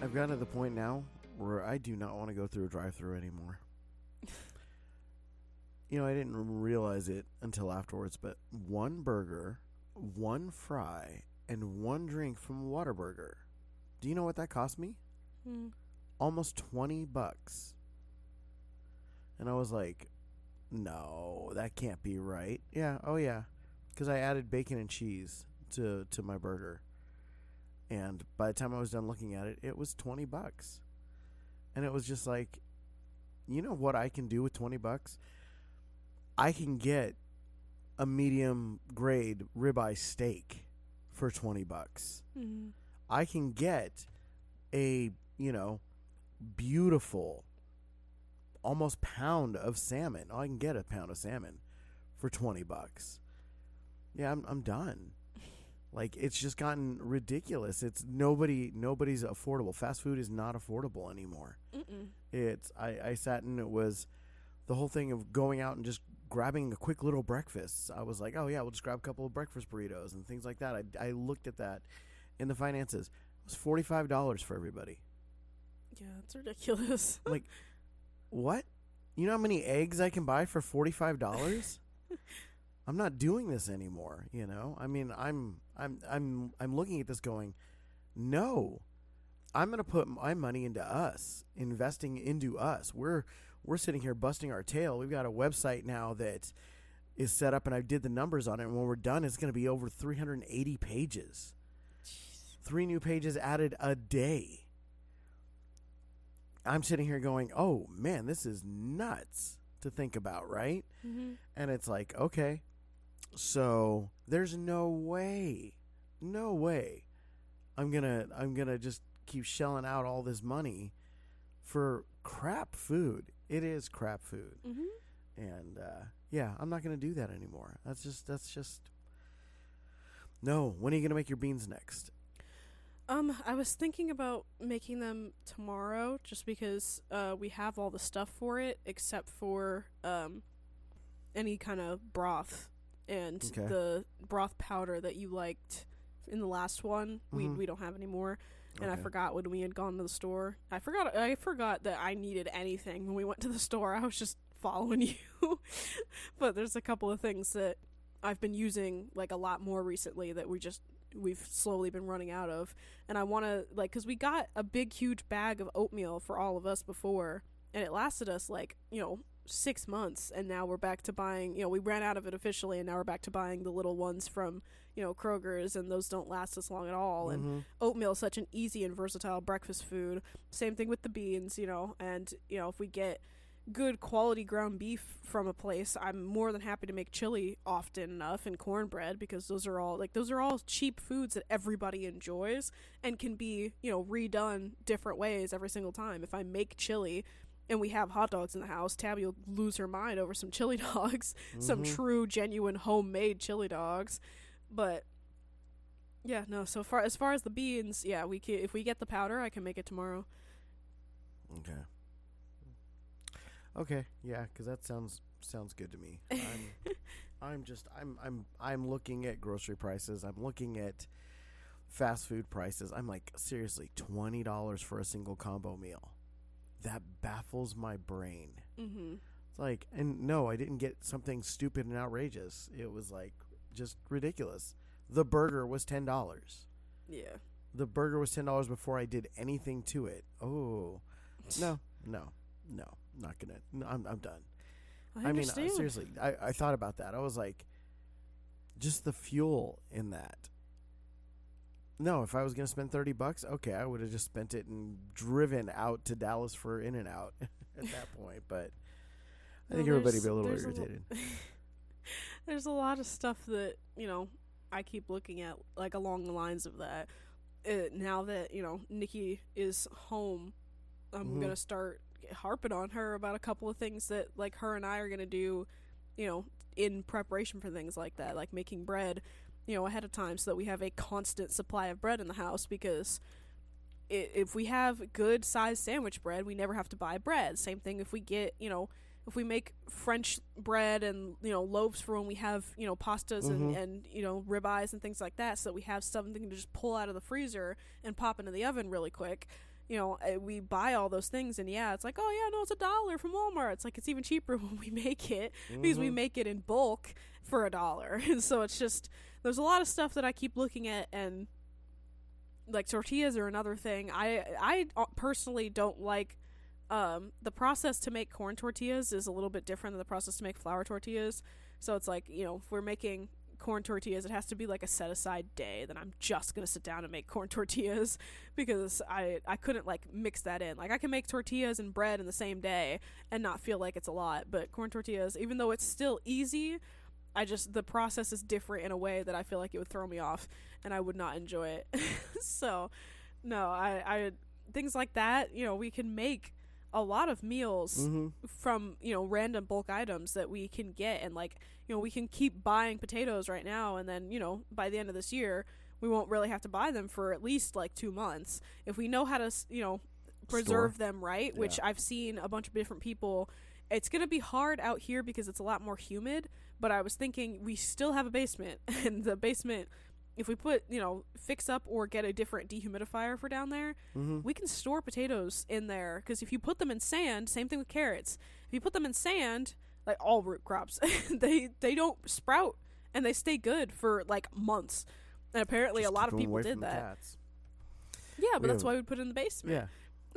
I've gotten to the point now where I do not want to go through a drive-through anymore. you know, I didn't realize it until afterwards, but one burger, one fry, and one drink from Whataburger. Do you know what that cost me? Hmm. Almost 20 bucks. And I was like, no, that can't be right. Yeah, oh yeah. Cuz I added bacon and cheese to to my burger. And by the time I was done looking at it, it was 20 bucks. And it was just like you know what I can do with 20 bucks? I can get a medium grade ribeye steak for 20 bucks. Mhm. I can get a, you know, beautiful almost pound of salmon. I can get a pound of salmon for 20 bucks. Yeah, I'm I'm done. Like it's just gotten ridiculous. It's nobody nobody's affordable. Fast food is not affordable anymore. Mm-mm. It's I I sat and it was the whole thing of going out and just grabbing a quick little breakfast. I was like, "Oh yeah, we'll just grab a couple of breakfast burritos and things like that." I I looked at that in the finances. It was $45 for everybody. Yeah, it's ridiculous. Like what? You know how many eggs I can buy for $45? I'm not doing this anymore, you know? I mean, I'm I'm I'm I'm looking at this going, "No. I'm going to put my money into us, investing into us. We're we're sitting here busting our tail. We've got a website now that is set up and I did the numbers on it and when we're done it's going to be over 380 pages. Three new pages added a day. I'm sitting here going, "Oh man, this is nuts to think about, right?" hmm And it's like, okay, so there's no way, no way, I'm gonna I'm gonna just keep shelling out all this money for crap food. It is crap food, hmm and uh, yeah, I'm not gonna do that anymore. That's just that's just no. When are you gonna make your beans next? Um, I was thinking about making them tomorrow, just because uh we have all the stuff for it, except for um any kind of broth and Okay. the broth powder that you liked in the last one. We Mhm. we don't have anymore, and I forgot when we had gone to the store. I forgot I forgot that I needed anything when we went to the store. I was just following you, but there's a couple of things that I've been using like a lot more recently that we just we've slowly been running out of and I want to like cuz we got a big huge bag of oatmeal for all of us before and it lasted us like, you know, 6 months and now we're back to buying, you know, we ran out of it officially and now we're back to buying the little ones from, you know, Kroger's and those don't last us long at all and Mhm. oatmeal is such an easy and versatile breakfast food. Same thing with the beans, you know, and you know, if we get good quality ground beef from a place, I'm more than happy to make chili often enough and cornbread because those are all like those are all cheap foods that everybody enjoys and can be, you know, redone different ways every single time. If I make chili and we have hot dogs in the house, Tabby will lose her mind over some chili dogs, some Mhm. true genuine homemade chili dogs. But yeah, no. So far as far as the beans, yeah, we can, if we get the powder, I can make it tomorrow. Okay. Okay, yeah, because that sounds sounds good to me. I'm I'm just I'm I'm I'm looking at grocery prices. I'm looking at fast food prices. I'm like seriously twenty dollars for a single combo meal. That baffles my brain. Mm-hmm. It's like, and no, I didn't get something stupid and outrageous. It was like just ridiculous. The burger was ten dollars. Yeah. The burger was ten dollars before I did anything to it. Oh, no, no, no, not gonna. No, I'm I'm done. I, I, mean, uh, seriously, I I thought about that. I was like, just the fuel in that. No, if I was gonna spend thirty bucks, okay, I would have just spent it and driven out to Dallas for In and Out at that point. But I Well, think everybody there's- be a little there's lo- irritated. There's a lot of stuff that you know I keep looking at, like along the lines of that. Uh, now that you know Nikki is home, I'm Mhm. gonna start harping on her about a couple of things that like her and I are gonna do, you know, in preparation for things like that, like making bread, you know, ahead of time, so that we have a constant supply of bread in the house because. If we have good sized sandwich bread, we never have to buy bread. Same thing if we get, you know, if we make French bread and you know loaves for when we have you know pastas Mhm. and and you know ribeyes and things like that, so that we have something to just pull out of the freezer and pop into the oven really quick. you know, uh, we buy all those things, and yeah, it's like, oh yeah, no, it's a dollar from Walmart. It's like it's even cheaper when we make it because we Mhm. make it in bulk for a dollar, and so it's just there's a lot of stuff that I keep looking at, and like tortillas are another thing. I I uh, personally don't like. Um, the process to make corn tortillas is a little bit different than the process to make flour tortillas. So it's like, you know, if we're making corn tortillas, it has to be like a set aside day that I'm just gonna sit down and make corn tortillas because I I couldn't like mix that in. Like I can make tortillas and bread in the same day and not feel like it's a lot, but corn tortillas, even though it's still easy, I just the process is different in a way that I feel like it would throw me off and I would not enjoy it. so no, I I things like that, you know, we can make a lot of meals Mhm. from you know random bulk items that we can get and like you know we can keep buying potatoes right now and then you know by the end of this year we won't really have to buy them for at least like two months if we know how to you know preserve them right which i've seen a bunch of different people it's going to be hard out here because it's a lot more humid but i was thinking we still have a basement and the basement if we put you know fix up or get a different dehumidifier for down there Mhm. we can store potatoes in there because if you put them in sand, same thing with carrots. If you put them in sand, like all root crops, they they don't sprout and they stay good for like months. And apparently, Just a lot of people did that. cats. Yeah, but We that's why we put it in the basement. Yeah.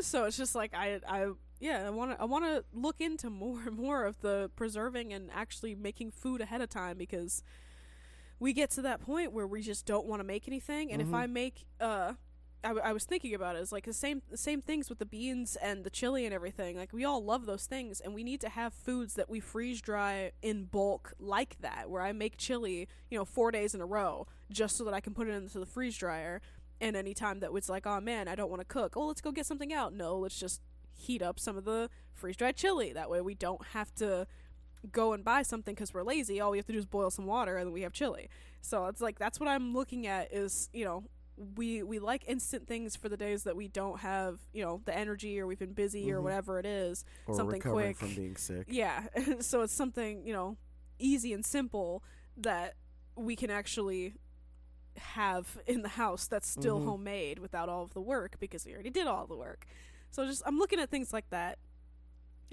So it's just like I I yeah I want to I want to look into more and more of the preserving and actually making food ahead of time because we get to that point where we just don't want to make anything and if Mhm. I make uh I, w- I was thinking about it it's like the same the same things with the beans and the chili and everything like we all love those things and we need to have foods that we freeze dry in bulk like that where I make chili you know 4 days in a row just so that I can put it into the freeze dryer and any time that it's like, oh man, I don't want to cook. Oh, let's go get something out. No, let's just heat up some of the freeze dried chili. That way we don't have to go and buy something because we're lazy. All we have to do is boil some water and then we have chili. So it's like that's what I'm looking at is you know we we like instant things for the days that we don't have you know the energy or we've been busy or Mhm. whatever it is. Or Something recovering quick. from being sick. Yeah, so it's something you know easy and simple that we can actually have in the house that's still Mhm. homemade without all of the work because we already did all the work. So just I'm looking at things like that.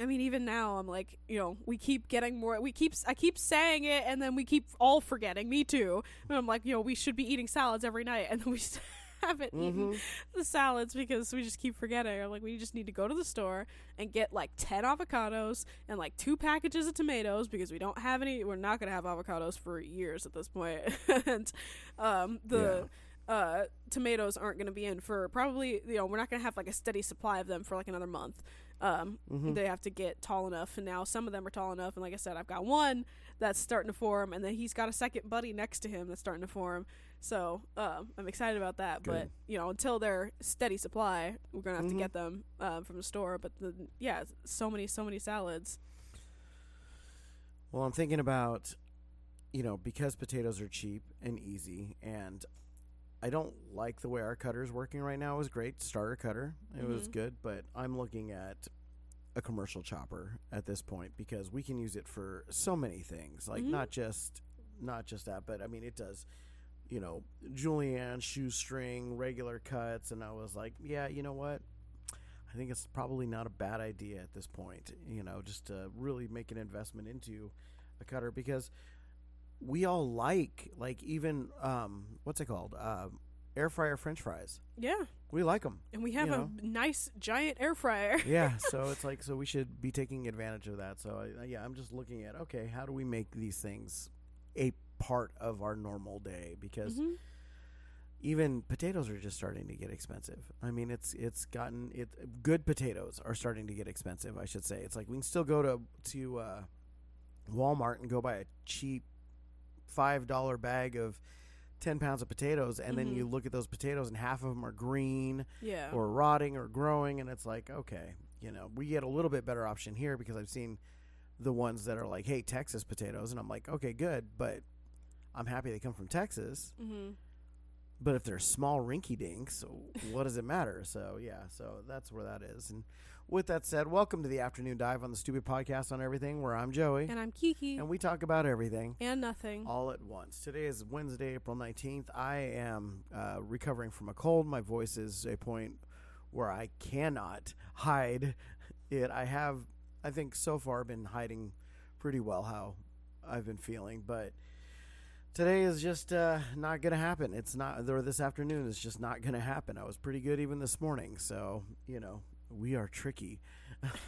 I mean, even now I'm like, you know, we keep getting more. We keep I keep saying it, and then we keep all forgetting. Me too. And I'm like, you know, we should be eating salads every night, and then we haven't eaten Mhm. the salads because we just keep forgetting. I'm like, we just need to go to the store and get like 10 avocados and like two packages of tomatoes because we don't have any. We're not going to have avocados for years at this point. and um, the. Uh, tomatoes aren't going to be in for probably you know we're not going to have like a steady supply of them for like another month. Um, Mhm. they have to get tall enough, and now some of them are tall enough. And like I said, I've got one that's starting to form, and then he's got a second buddy next to him that's starting to form. So um, I'm excited about that. But you know, until they're steady supply, we're gonna have Mhm. to get them um, from the store. But the, yeah, so many, so many salads. Well, I'm thinking about, you know, because potatoes are cheap and easy, and I don't like the way our cutter is working right now. It was great, starter cutter. It was Mhm. good, but I'm looking at a commercial chopper at this point because we can use it for so many things. Like Mhm. not just not just that, but I mean it does, you know, julienne, shoestring, regular cuts, and I was like, yeah, you know what? I think it's probably not a bad idea at this point, you know, just to really make an investment into a cutter because we all like like even um what's it called? Uh, air fryer french fries. Yeah, We like them. and we have a know. nice giant air fryer. yeah, so it's like so we should be taking advantage of that. So I, yeah, I'm just looking at okay, how do we make these things a part of our normal day because Mhm. even potatoes are just starting to get expensive. I mean, it's it's gotten it good potatoes are starting to get expensive, I should say. It's like we can still go to to uh, Walmart and go buy a cheap $5 bag of 10 pounds of potatoes and then Mhm. you look at those potatoes and half of them are green Yeah. or rotting or growing and it's like okay you know we get a little bit better option here because i've seen the ones that are like hey texas potatoes and i'm like okay good but i'm happy they come from texas hmm but if they're small rinky dinks what does it matter so yeah so that's where that is and with that said welcome to the afternoon dive on the stupid podcast on everything where i'm joey And I'm Kiki. and we talk about everything and nothing. all at once. Today is Wednesday, April 19th. I am uh, recovering from a cold. My voice is a point where I cannot hide it. I have, I think, so far been hiding pretty well how I've been feeling, but today is just uh, not going to happen. It's not, or this afternoon is just not going to happen. I was pretty good even this morning, so you know we are tricky.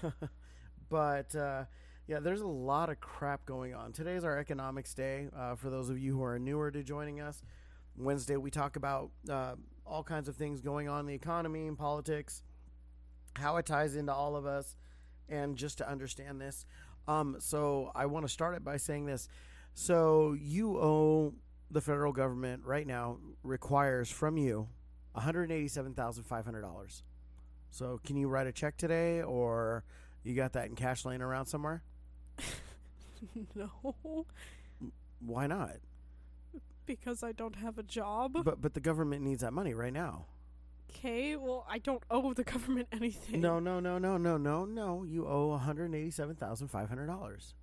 but uh, yeah, there's a lot of crap going on. Today is our economics day. Uh, for those of you who are newer to joining us, Wednesday we talk about uh, all kinds of things going on in the economy and politics, how it ties into all of us, and just to understand this. Um, so I want to start it by saying this. So you owe the federal government right now requires from you one hundred eighty-seven thousand five hundred dollars. So can you write a check today, or you got that in cash laying around somewhere? no, Why not? because I don't have a job. But but the government needs that money right now. Okay, well, I don't owe the government anything. No, no, no, no, no, no, no. You owe one hundred eighty-seven thousand five hundred dollars.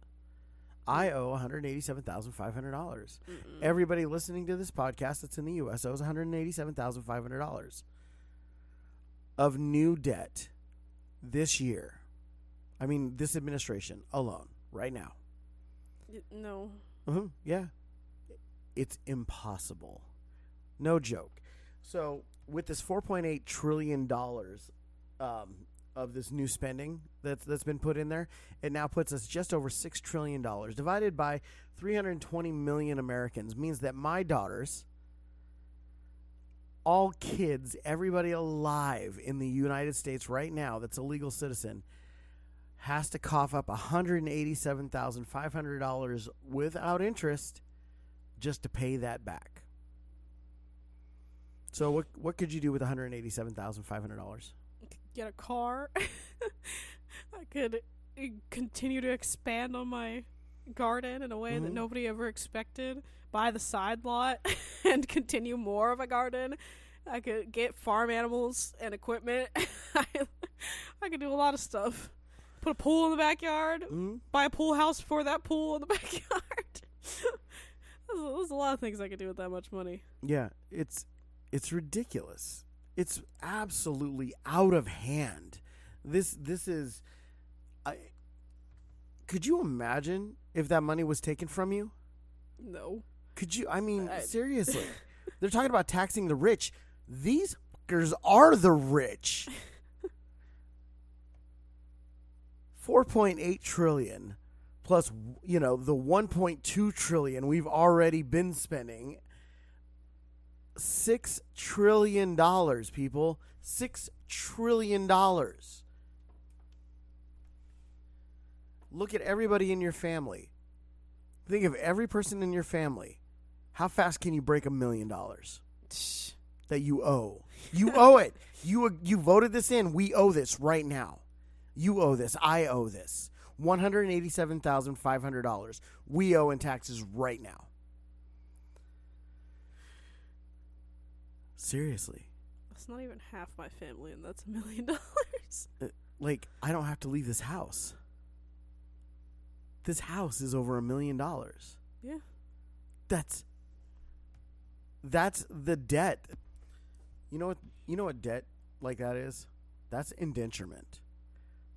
I mm. owe one hundred eighty-seven thousand five hundred dollars. Everybody listening to this podcast that's in the U.S. owes one hundred eighty-seven thousand five hundred dollars of new debt this year. I mean, this administration alone, right now. No. Uh-huh. Yeah. It's impossible. No joke. So, with this 4.8 trillion dollars um, of this new spending that's that's been put in there, it now puts us just over 6 trillion dollars divided by 320 million Americans means that my daughters all kids, everybody alive in the United States right now that's a legal citizen has to cough up $187,500 without interest just to pay that back. So what what could you do with $187,500? Get a car. I could continue to expand on my garden in a way that Mhm. nobody ever expected. Buy the side lot and continue more of a garden. I could get farm animals and equipment. I, I could do a lot of stuff. Put a pool in the backyard. Mhm. buy a pool house for that pool in the backyard. there's, a, there's a lot of things I could do with that much money. Yeah, it's it's ridiculous. It's absolutely out of hand. This this is I Could you imagine if that money was taken from you? No. Could you? I mean, I- seriously. They're talking about taxing the rich. These fuckers are the rich. 4.8 trillion plus, you know, the 1.2 trillion we've already been spending. 6 trillion dollars, people. 6 trillion dollars. Look at everybody in your family. Think of every person in your family. How fast can you break a million dollars that you owe? You owe it. You you voted this in. We owe this right now. You owe this. I owe this. One hundred eighty-seven thousand five hundred dollars. We owe in taxes right now. Seriously, That's not even half my family, and that's a million dollars. Uh, like I don't have to leave this house. This house is over a million dollars. Yeah. That's that's the debt. You know what you know what debt like that is? That's indenturement.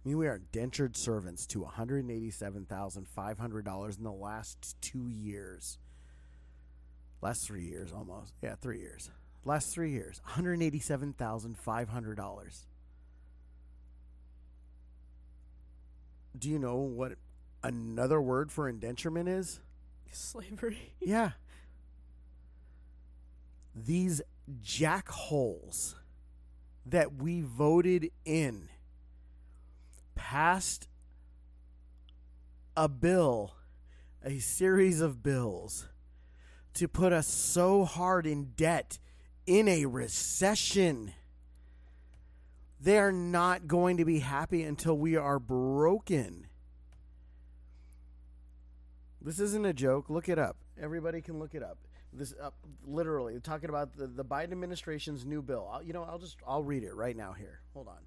I mean we are indentured servants to $187,500 in the last 2 years. Last 3 years almost. Yeah, 3 years. Last 3 years, $187,500. Do you know what another word for indenturement is? Slavery. Yeah. These jackholes that we voted in passed a bill, a series of bills, to put us so hard in debt in a recession. They're not going to be happy until we are broken. This isn't a joke. Look it up. Everybody can look it up. This uh, literally talking about the, the Biden administration's new bill. I'll, you know, I'll just I'll read it right now here. Hold on.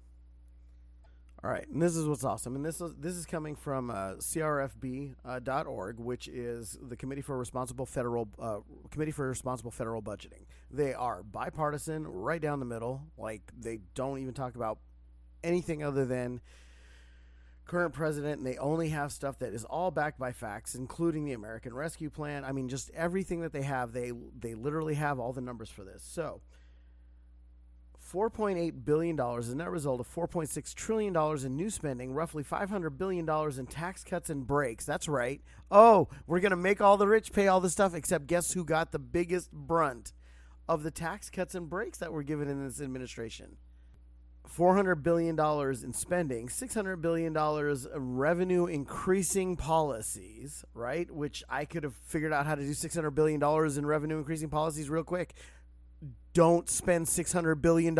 All right, and this is what's awesome, and this is this is coming from uh, CRFB.org, which is the Committee for Responsible Federal uh, Committee for Responsible Federal Budgeting. They are bipartisan, right down the middle. Like they don't even talk about anything other than current president, and they only have stuff that is all backed by facts, including the American Rescue Plan. I mean, just everything that they have. They they literally have all the numbers for this. So. $4.8 billion is net result of $4.6 trillion in new spending, roughly $500 billion in tax cuts and breaks. That's right. Oh, we're going to make all the rich pay all the stuff, except guess who got the biggest brunt of the tax cuts and breaks that were given in this administration? $400 billion in spending, $600 billion of revenue increasing policies, right? Which I could have figured out how to do $600 billion in revenue increasing policies real quick don't spend $600 billion.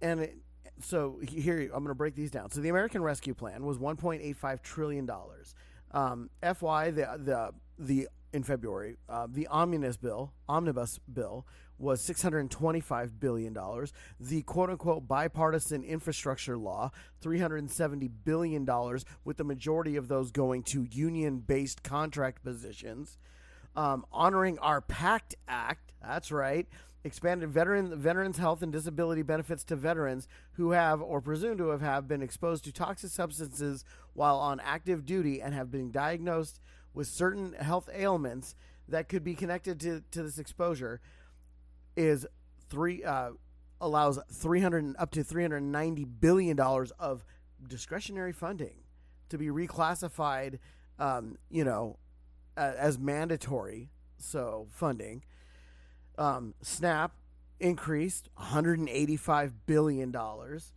And it, so here, I'm going to break these down. So the American Rescue Plan was $1.85 trillion. Um, FY, the, the, the, in February, uh, the omnibus bill, omnibus bill was $625 billion. The quote unquote bipartisan infrastructure law, $370 billion, with the majority of those going to union based contract positions um, honoring our PACT Act. That's right. Expanded veteran veterans health and disability benefits to veterans who have or presumed to have, have been exposed to toxic substances while on active duty and have been diagnosed with certain health ailments that could be connected to, to this exposure is three uh, allows 300 up to 390 billion dollars of discretionary funding to be reclassified um, you know uh, as mandatory, so funding. Um, SNAP increased 185 billion dollars.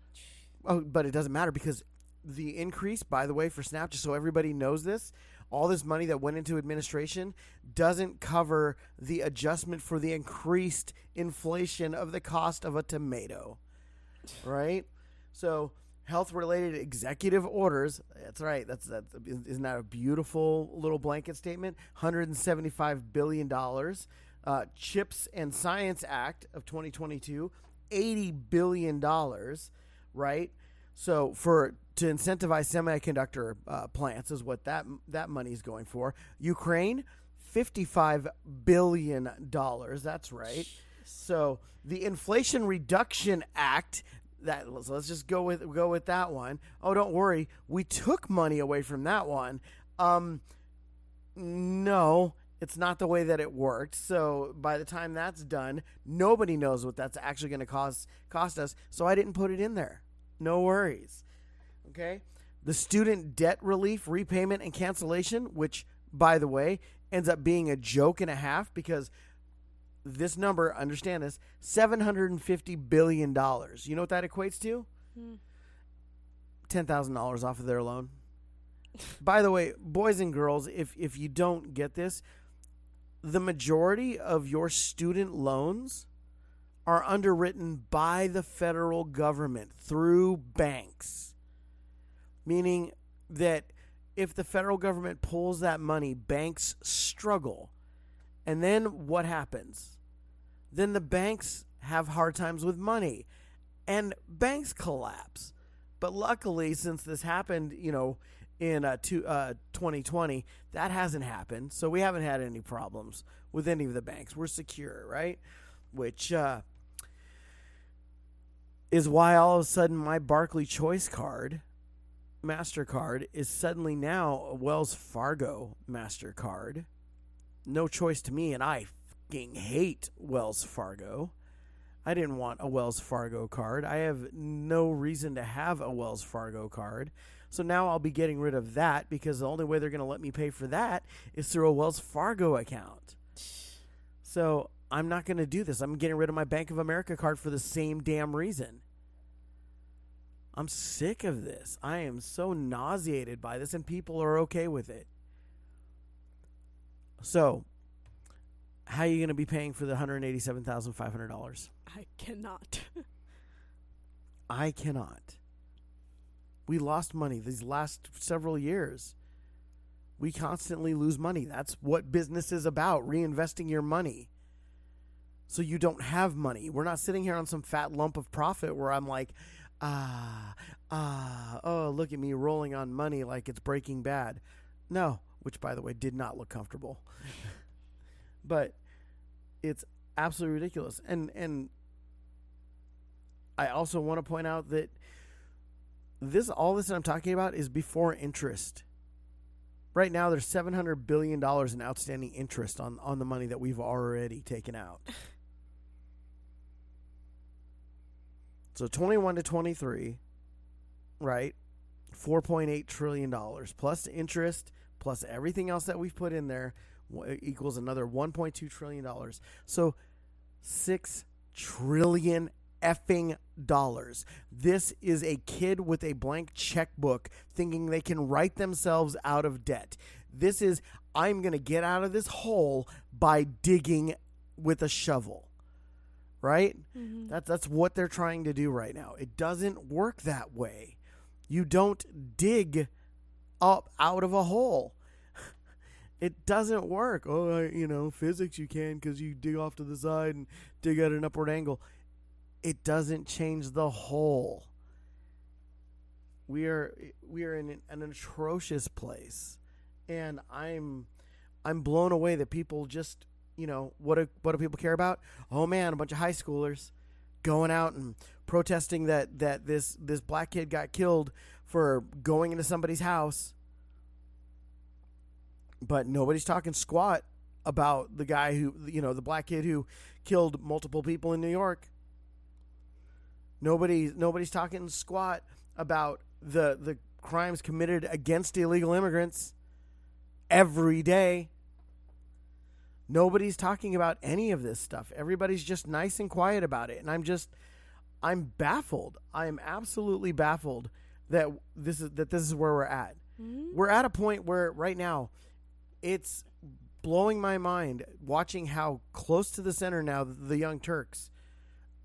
Oh, but it doesn't matter because the increase, by the way, for SNAP, just so everybody knows this, all this money that went into administration doesn't cover the adjustment for the increased inflation of the cost of a tomato. Right? So health related executive orders. That's right. That's that. Isn't that a beautiful little blanket statement? 175 billion dollars. Uh, Chips and Science Act of 2022, 80 billion dollars. Right. So for to incentivize semiconductor uh, plants is what that that money is going for. Ukraine, 55 billion dollars. That's right. So the Inflation Reduction Act that so let's just go with go with that one. Oh, don't worry, we took money away from that one. Um, no, it's not the way that it worked. So by the time that's done, nobody knows what that's actually going to cost cost us. So I didn't put it in there. No worries. Okay, the student debt relief, repayment, and cancellation, which by the way ends up being a joke and a half because this number, understand this, $750 billion. You know what that equates to? Hmm. $10,000 off of their loan. By the way, boys and girls, if, if you don't get this, the majority of your student loans are underwritten by the federal government through banks. Meaning that if the federal government pulls that money, banks struggle and then what happens? Then the banks have hard times with money and banks collapse. But luckily, since this happened, you know, in uh, to, uh, 2020, that hasn't happened. So we haven't had any problems with any of the banks. We're secure, right? Which uh, is why all of a sudden my Barclay Choice card, MasterCard, is suddenly now a Wells Fargo MasterCard no choice to me, and I fucking hate Wells Fargo. I didn't want a Wells Fargo card. I have no reason to have a Wells Fargo card. So now I'll be getting rid of that because the only way they're going to let me pay for that is through a Wells Fargo account. So I'm not going to do this. I'm getting rid of my Bank of America card for the same damn reason. I'm sick of this. I am so nauseated by this, and people are okay with it. So, how are you going to be paying for the hundred eighty-seven thousand five hundred dollars? I cannot. I cannot. We lost money these last several years. We constantly lose money. That's what business is about, reinvesting your money. So you don't have money. We're not sitting here on some fat lump of profit where I'm like, ah, ah, oh, look at me rolling on money like it's breaking bad. No, which by the way did not look comfortable. but it's absolutely ridiculous. And and I also want to point out that this all this that I'm talking about is before interest. Right now there's 700 billion dollars in outstanding interest on on the money that we've already taken out. so 21 to 23, right? 4.8 trillion dollars plus interest plus everything else that we've put in there equals another 1.2 trillion dollars. So 6 trillion effing dollars. This is a kid with a blank checkbook thinking they can write themselves out of debt. This is, I'm going to get out of this hole by digging with a shovel. Right? Mm-hmm. That's, that's what they're trying to do right now. It doesn't work that way. You don't dig up out of a hole. It doesn't work. Oh, I, you know, physics you can because you dig off to the side and dig at an upward angle it doesn't change the whole. We are we are in an, an atrocious place, and I'm I'm blown away that people just you know what do what do people care about? Oh man, a bunch of high schoolers going out and protesting that that this this black kid got killed for going into somebody's house. But nobody's talking squat about the guy who you know the black kid who killed multiple people in New York. Nobody nobody's talking squat about the the crimes committed against illegal immigrants every day. Nobody's talking about any of this stuff. Everybody's just nice and quiet about it. And I'm just I'm baffled. I am absolutely baffled that this is that this is where we're at. Mm-hmm. We're at a point where right now it's blowing my mind watching how close to the center now the Young Turks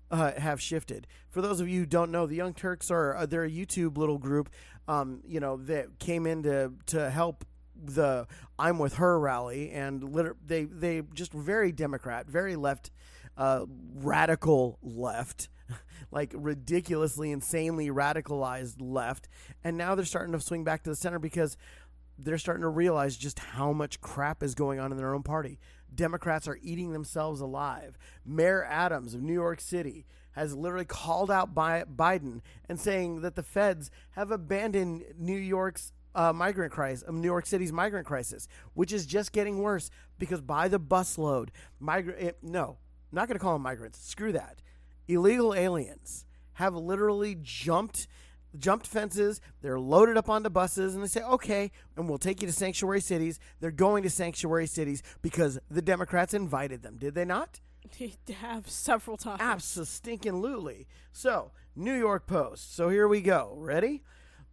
uh, have shifted. For those of you who don't know, the Young Turks are uh, they're a YouTube little group, um, you know, that came in to to help the "I'm with Her" rally, and liter- they they just very Democrat, very left, uh, radical left. like ridiculously, insanely radicalized left, and now they're starting to swing back to the center because they're starting to realize just how much crap is going on in their own party. Democrats are eating themselves alive. Mayor Adams of New York City has literally called out Biden and saying that the feds have abandoned New York's uh, migrant crisis, of New York City's migrant crisis, which is just getting worse because by the busload, migrant eh, no, not going to call them migrants. Screw that. Illegal aliens have literally jumped jumped fences. They're loaded up onto buses, and they say, "Okay, and we'll take you to sanctuary cities." They're going to sanctuary cities because the Democrats invited them. Did they not? They have several times. Absolutely. So, New York Post. So here we go. Ready?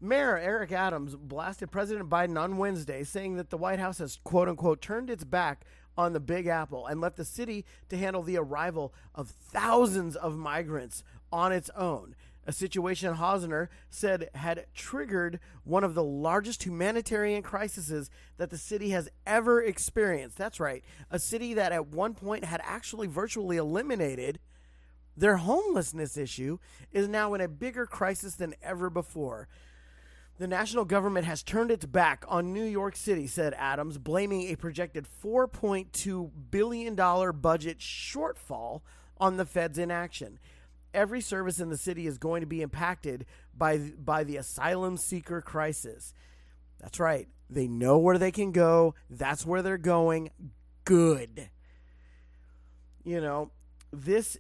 Mayor Eric Adams blasted President Biden on Wednesday, saying that the White House has "quote unquote" turned its back on the Big Apple and left the city to handle the arrival of thousands of migrants on its own a situation Hizzoner said had triggered one of the largest humanitarian crises that the city has ever experienced. That's right, a city that at one point had actually virtually eliminated their homelessness issue is now in a bigger crisis than ever before. The national government has turned its back on New York City, said Adams, blaming a projected $4.2 billion budget shortfall on the Fed's inaction every service in the city is going to be impacted by by the asylum seeker crisis. That's right. They know where they can go. That's where they're going. Good. You know, this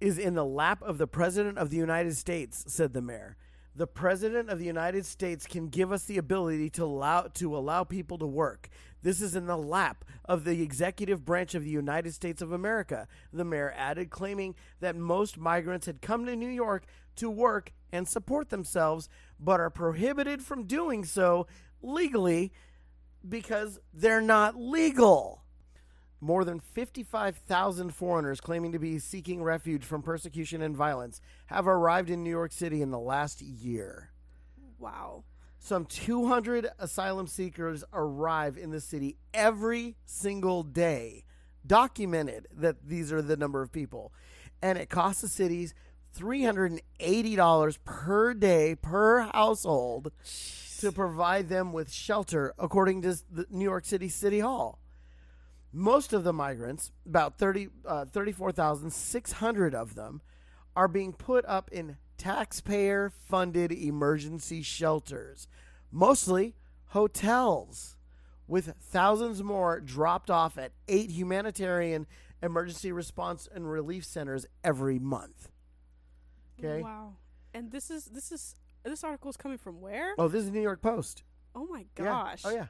is in the lap of the president of the United States, said the mayor the president of the United States can give us the ability to allow to allow people to work. This is in the lap of the executive branch of the United States of America, the mayor added, claiming that most migrants had come to New York to work and support themselves, but are prohibited from doing so legally because they're not legal. More than 55,000 foreigners claiming to be seeking refuge from persecution and violence have arrived in New York City in the last year. Wow. Some 200 asylum seekers arrive in the city every single day documented that these are the number of people. And it costs the cities $380 per day per household to provide them with shelter, according to the New York City City Hall. Most of the migrants, about 30, uh, 34,600 of them, are being put up in taxpayer funded emergency shelters, mostly hotels, with thousands more dropped off at eight humanitarian emergency response and relief centers every month. Okay. Wow. And this is this is this article is coming from where? Oh, this is New York Post. Oh my Yeah. gosh. Oh yeah.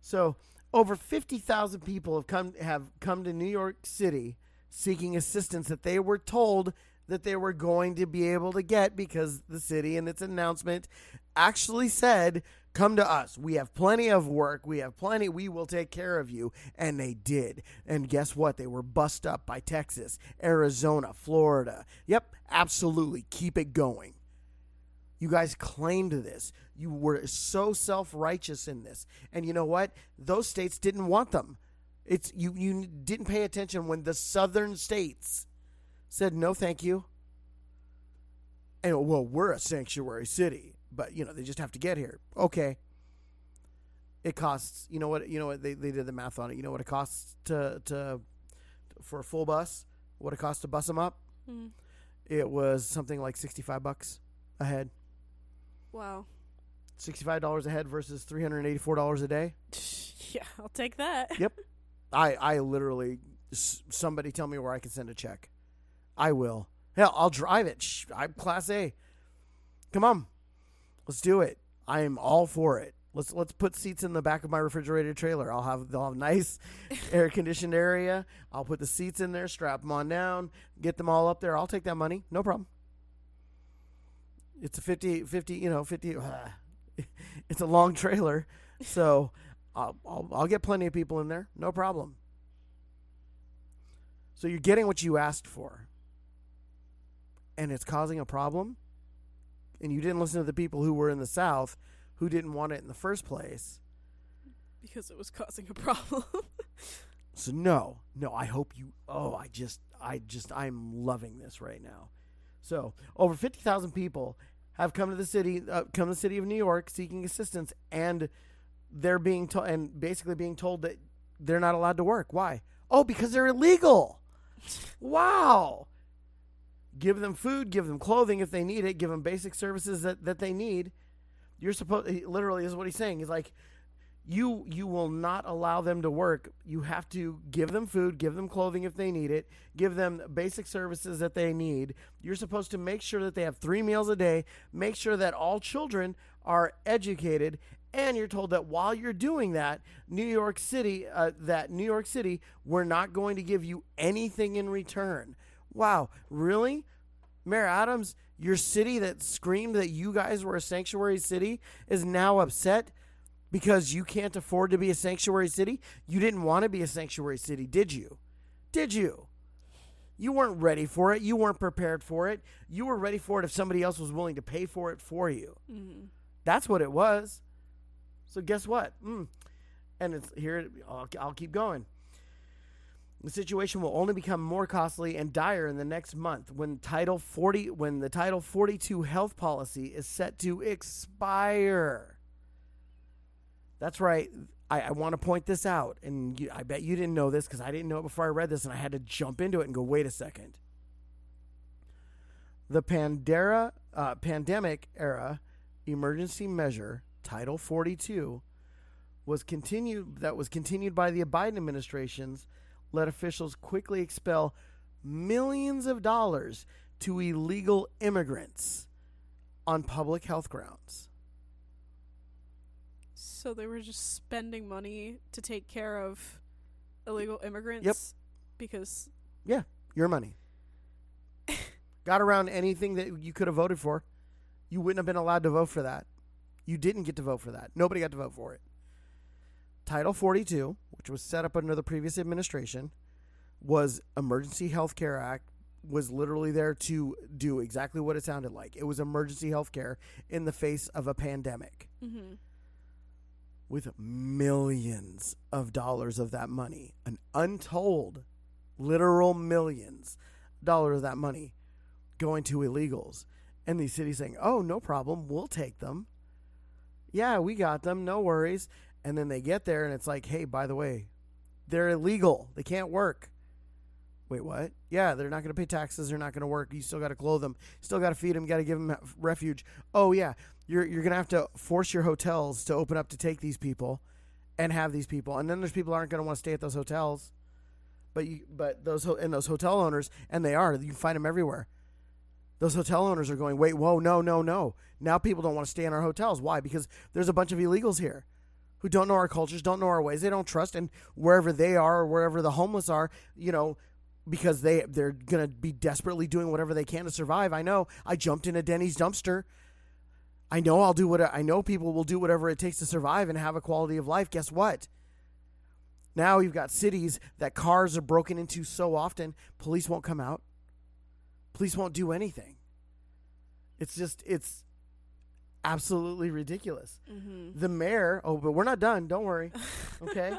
So over fifty thousand people have come have come to New York City seeking assistance that they were told that they were going to be able to get because the city in its announcement actually said, "Come to us. We have plenty of work. We have plenty. We will take care of you." And they did. And guess what? They were bust up by Texas, Arizona, Florida. Yep, absolutely. Keep it going. You guys claimed this. You were so self-righteous in this. And you know what? Those states didn't want them. It's you you didn't pay attention when the southern states said no thank you. And well, we're a sanctuary city, but you know, they just have to get here. Okay. It costs, you know what, you know what they, they did the math on it. You know what it costs to to for a full bus? What it costs to bus them up? Hmm. It was something like 65 bucks a head. Wow. $65 a head versus $384 a day. Yeah, I'll take that. Yep. I I literally somebody tell me where I can send a check. I will. Hell, I'll drive it. Shh, I'm class A. Come on. Let's do it. I am all for it. Let's let's put seats in the back of my refrigerated trailer. I'll have they'll have nice air conditioned area. I'll put the seats in there, strap them on down, get them all up there. I'll take that money. No problem. It's a 50 50, you know, 50 it's a long trailer. So, I'll, I'll I'll get plenty of people in there. No problem. So you're getting what you asked for. And it's causing a problem. And you didn't listen to the people who were in the South who didn't want it in the first place. Because it was causing a problem. So no, no, I hope you oh, I just I just I'm loving this right now. So, over 50,000 people have come to the city uh, come to the city of New York seeking assistance and they're being told and basically being told that they're not allowed to work. Why? Oh, because they're illegal. Wow. Give them food, give them clothing if they need it, give them basic services that, that they need. You're supposed literally is what he's saying. He's like you you will not allow them to work. You have to give them food, give them clothing if they need it, give them basic services that they need. You're supposed to make sure that they have 3 meals a day, make sure that all children are educated and you're told that while you're doing that, New York City, uh, that New York City, we're not going to give you anything in return. Wow, really? Mayor Adams, your city that screamed that you guys were a sanctuary city is now upset because you can't afford to be a sanctuary city? You didn't want to be a sanctuary city, did you? Did you? You weren't ready for it. You weren't prepared for it. You were ready for it if somebody else was willing to pay for it for you. Mhm. That's what it was. So guess what? Mm. And it's here. I'll, I'll keep going. The situation will only become more costly and dire in the next month when Title 40 when the Title 42 health policy is set to expire. That's right. I, I want to point this out, and you, I bet you didn't know this because I didn't know it before I read this, and I had to jump into it and go, wait a second. The Pandera, uh, pandemic era emergency measure Title 42 was continued that was continued by the Biden administration's let officials quickly expel millions of dollars to illegal immigrants on public health grounds. So they were just spending money to take care of illegal immigrants Yep. because Yeah, Your money. Got around anything that you could have voted for. You wouldn't have been allowed to vote for that. You didn't get to vote for that. Nobody got to vote for it. Title 42, which was set up under the previous administration, was Emergency Health Care Act was literally there to do exactly what it sounded like. It was emergency health care in the face of a pandemic hmm with millions of dollars of that money, an untold literal millions dollars of that money going to illegals. And these cities saying, "Oh, no problem, we'll take them." Yeah, we got them, no worries. And then they get there and it's like, "Hey, by the way, they're illegal. They can't work." Wait, what? Yeah, they're not going to pay taxes. They're not going to work. You still got to clothe them. Still got to feed them. Got to give them refuge. Oh yeah, you're you're to have to force your hotels to open up to take these people, and have these people. And then there's people aren't to want to stay at those hotels, but you but those ho- and those hotel owners and they are. You can find them everywhere. Those hotel owners are going, wait, whoa, no, no, no. Now people don't want to stay in our hotels. Why? Because there's a bunch of illegals here who don't know our cultures, don't know our ways, they don't trust, and wherever they are or wherever the homeless are, you know, because they they're gonna be desperately doing whatever they can to survive. I know. I jumped in a Denny's dumpster. I know I'll do what I know. People will do whatever it takes to survive and have a quality of life. Guess what? Now you've got cities that cars are broken into so often, police won't come out. Police won't do anything. It's just it's absolutely ridiculous. Mm-hmm. The mayor, oh, but we're not done. Don't worry. Okay.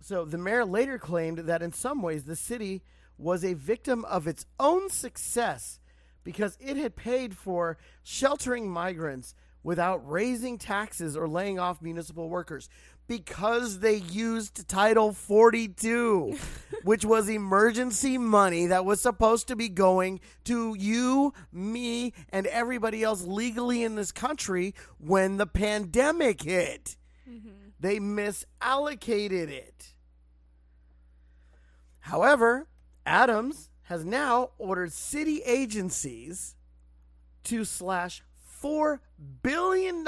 so the mayor later claimed that in some ways the city was a victim of its own success because it had paid for sheltering migrants without raising taxes or laying off municipal workers because they used Title 42, which was emergency money that was supposed to be going to you, me, and everybody else legally in this country when the pandemic hit. Mm-hmm. They misallocated it. However, Adams has now ordered city agencies to slash $4 billion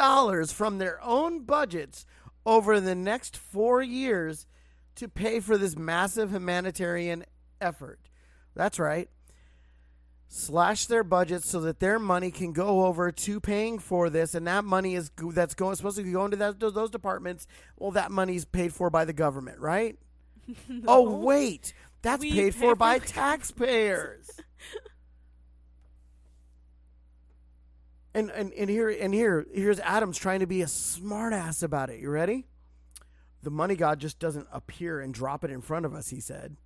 from their own budgets over the next four years to pay for this massive humanitarian effort. That's right. Slash their budgets so that their money can go over to paying for this, and that money is that's going supposed to go into that, those, those departments. Well, that money's paid for by the government, right? Oh wait, that's We paid for by taxpayers. and, and and here and here here's Adams trying to be a smartass about it. You ready? The money god just doesn't appear and drop it in front of us, he said.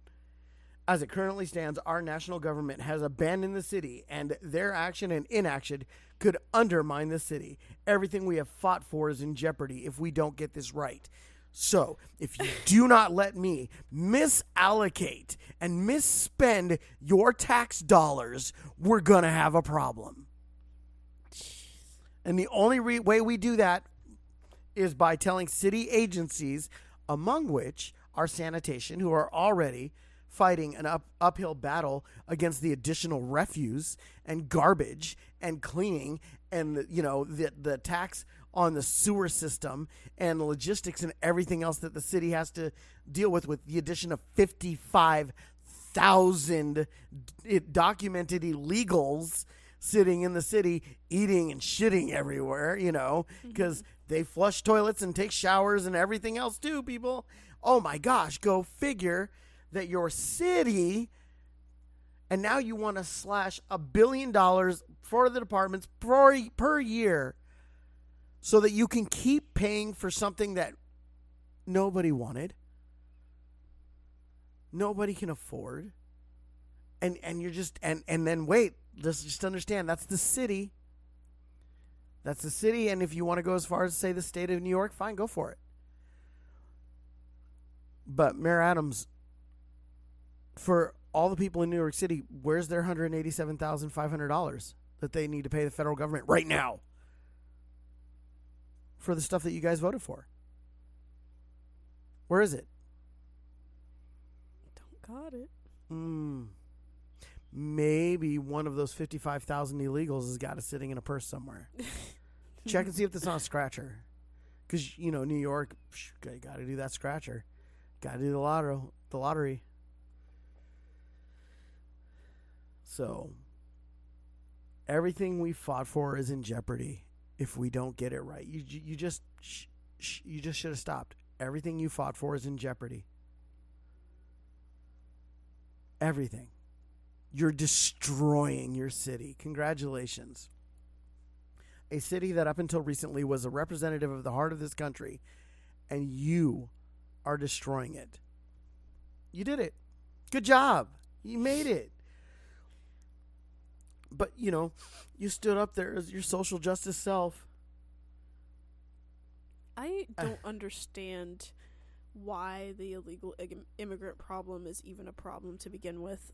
As it currently stands, our national government has abandoned the city, and their action and inaction could undermine the city. Everything we have fought for is in jeopardy if we don't get this right. So, if you do not let me misallocate and misspend your tax dollars, we're going to have a problem. And the only re- way we do that is by telling city agencies, among which are sanitation, who are already fighting an up, uphill battle against the additional refuse and garbage and cleaning and you know the the tax on the sewer system and logistics and everything else that the city has to deal with with the addition of 55,000 documented illegals sitting in the city eating and shitting everywhere, you know, mm-hmm. because they flush toilets and take showers and everything else too, people. Oh my gosh, go figure that your city and now you want to slash a billion dollars for the departments per, per year so that you can keep paying for something that nobody wanted nobody can afford and and you're just and and then wait just just understand that's the city. That's the city and if you want to go as far as say the state of new york fine go for it. But mayor adams for all the people in new york city where's their $187500 that they need to pay the federal government right now for the stuff that you guys voted for where is it Don't got it. Mm. Maybe one of those 55,000 illegals has got it sitting in a purse somewhere. Check and see if it's on a scratcher. Because, you know, New York, you got to do that scratcher. Got to do the lottery. The lottery. So, everything we fought for is in jeopardy if we don't get it right. You, you just, you just should have stopped. Everything you fought for is in jeopardy. Everything. You're destroying your city. Congratulations. A city that up until recently was a representative of the heart of this country, and you are destroying it. You did it. Good job. You made it. But, you know, you stood up there as your social justice self. I don't understand why the illegal ig- immigrant problem is even a problem to begin with.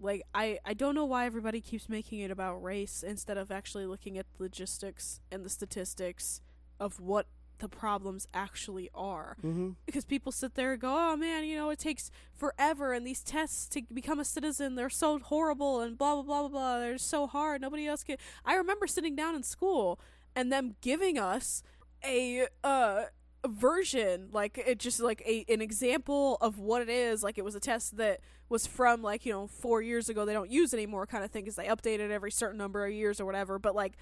Like I I don't know why everybody keeps making it about race instead of actually looking at the logistics and the statistics of what the problems actually are. Mm-hmm. Because people sit there and go, "Oh man, you know, it takes forever and these tests to become a citizen, they're so horrible and blah blah blah blah blah. They're so hard. Nobody else can." I remember sitting down in school and them giving us a uh version like it just like a an example of what it is like it was a test that was from like you know four years ago they don't use anymore kind of thing because they update it every certain number of years or whatever but like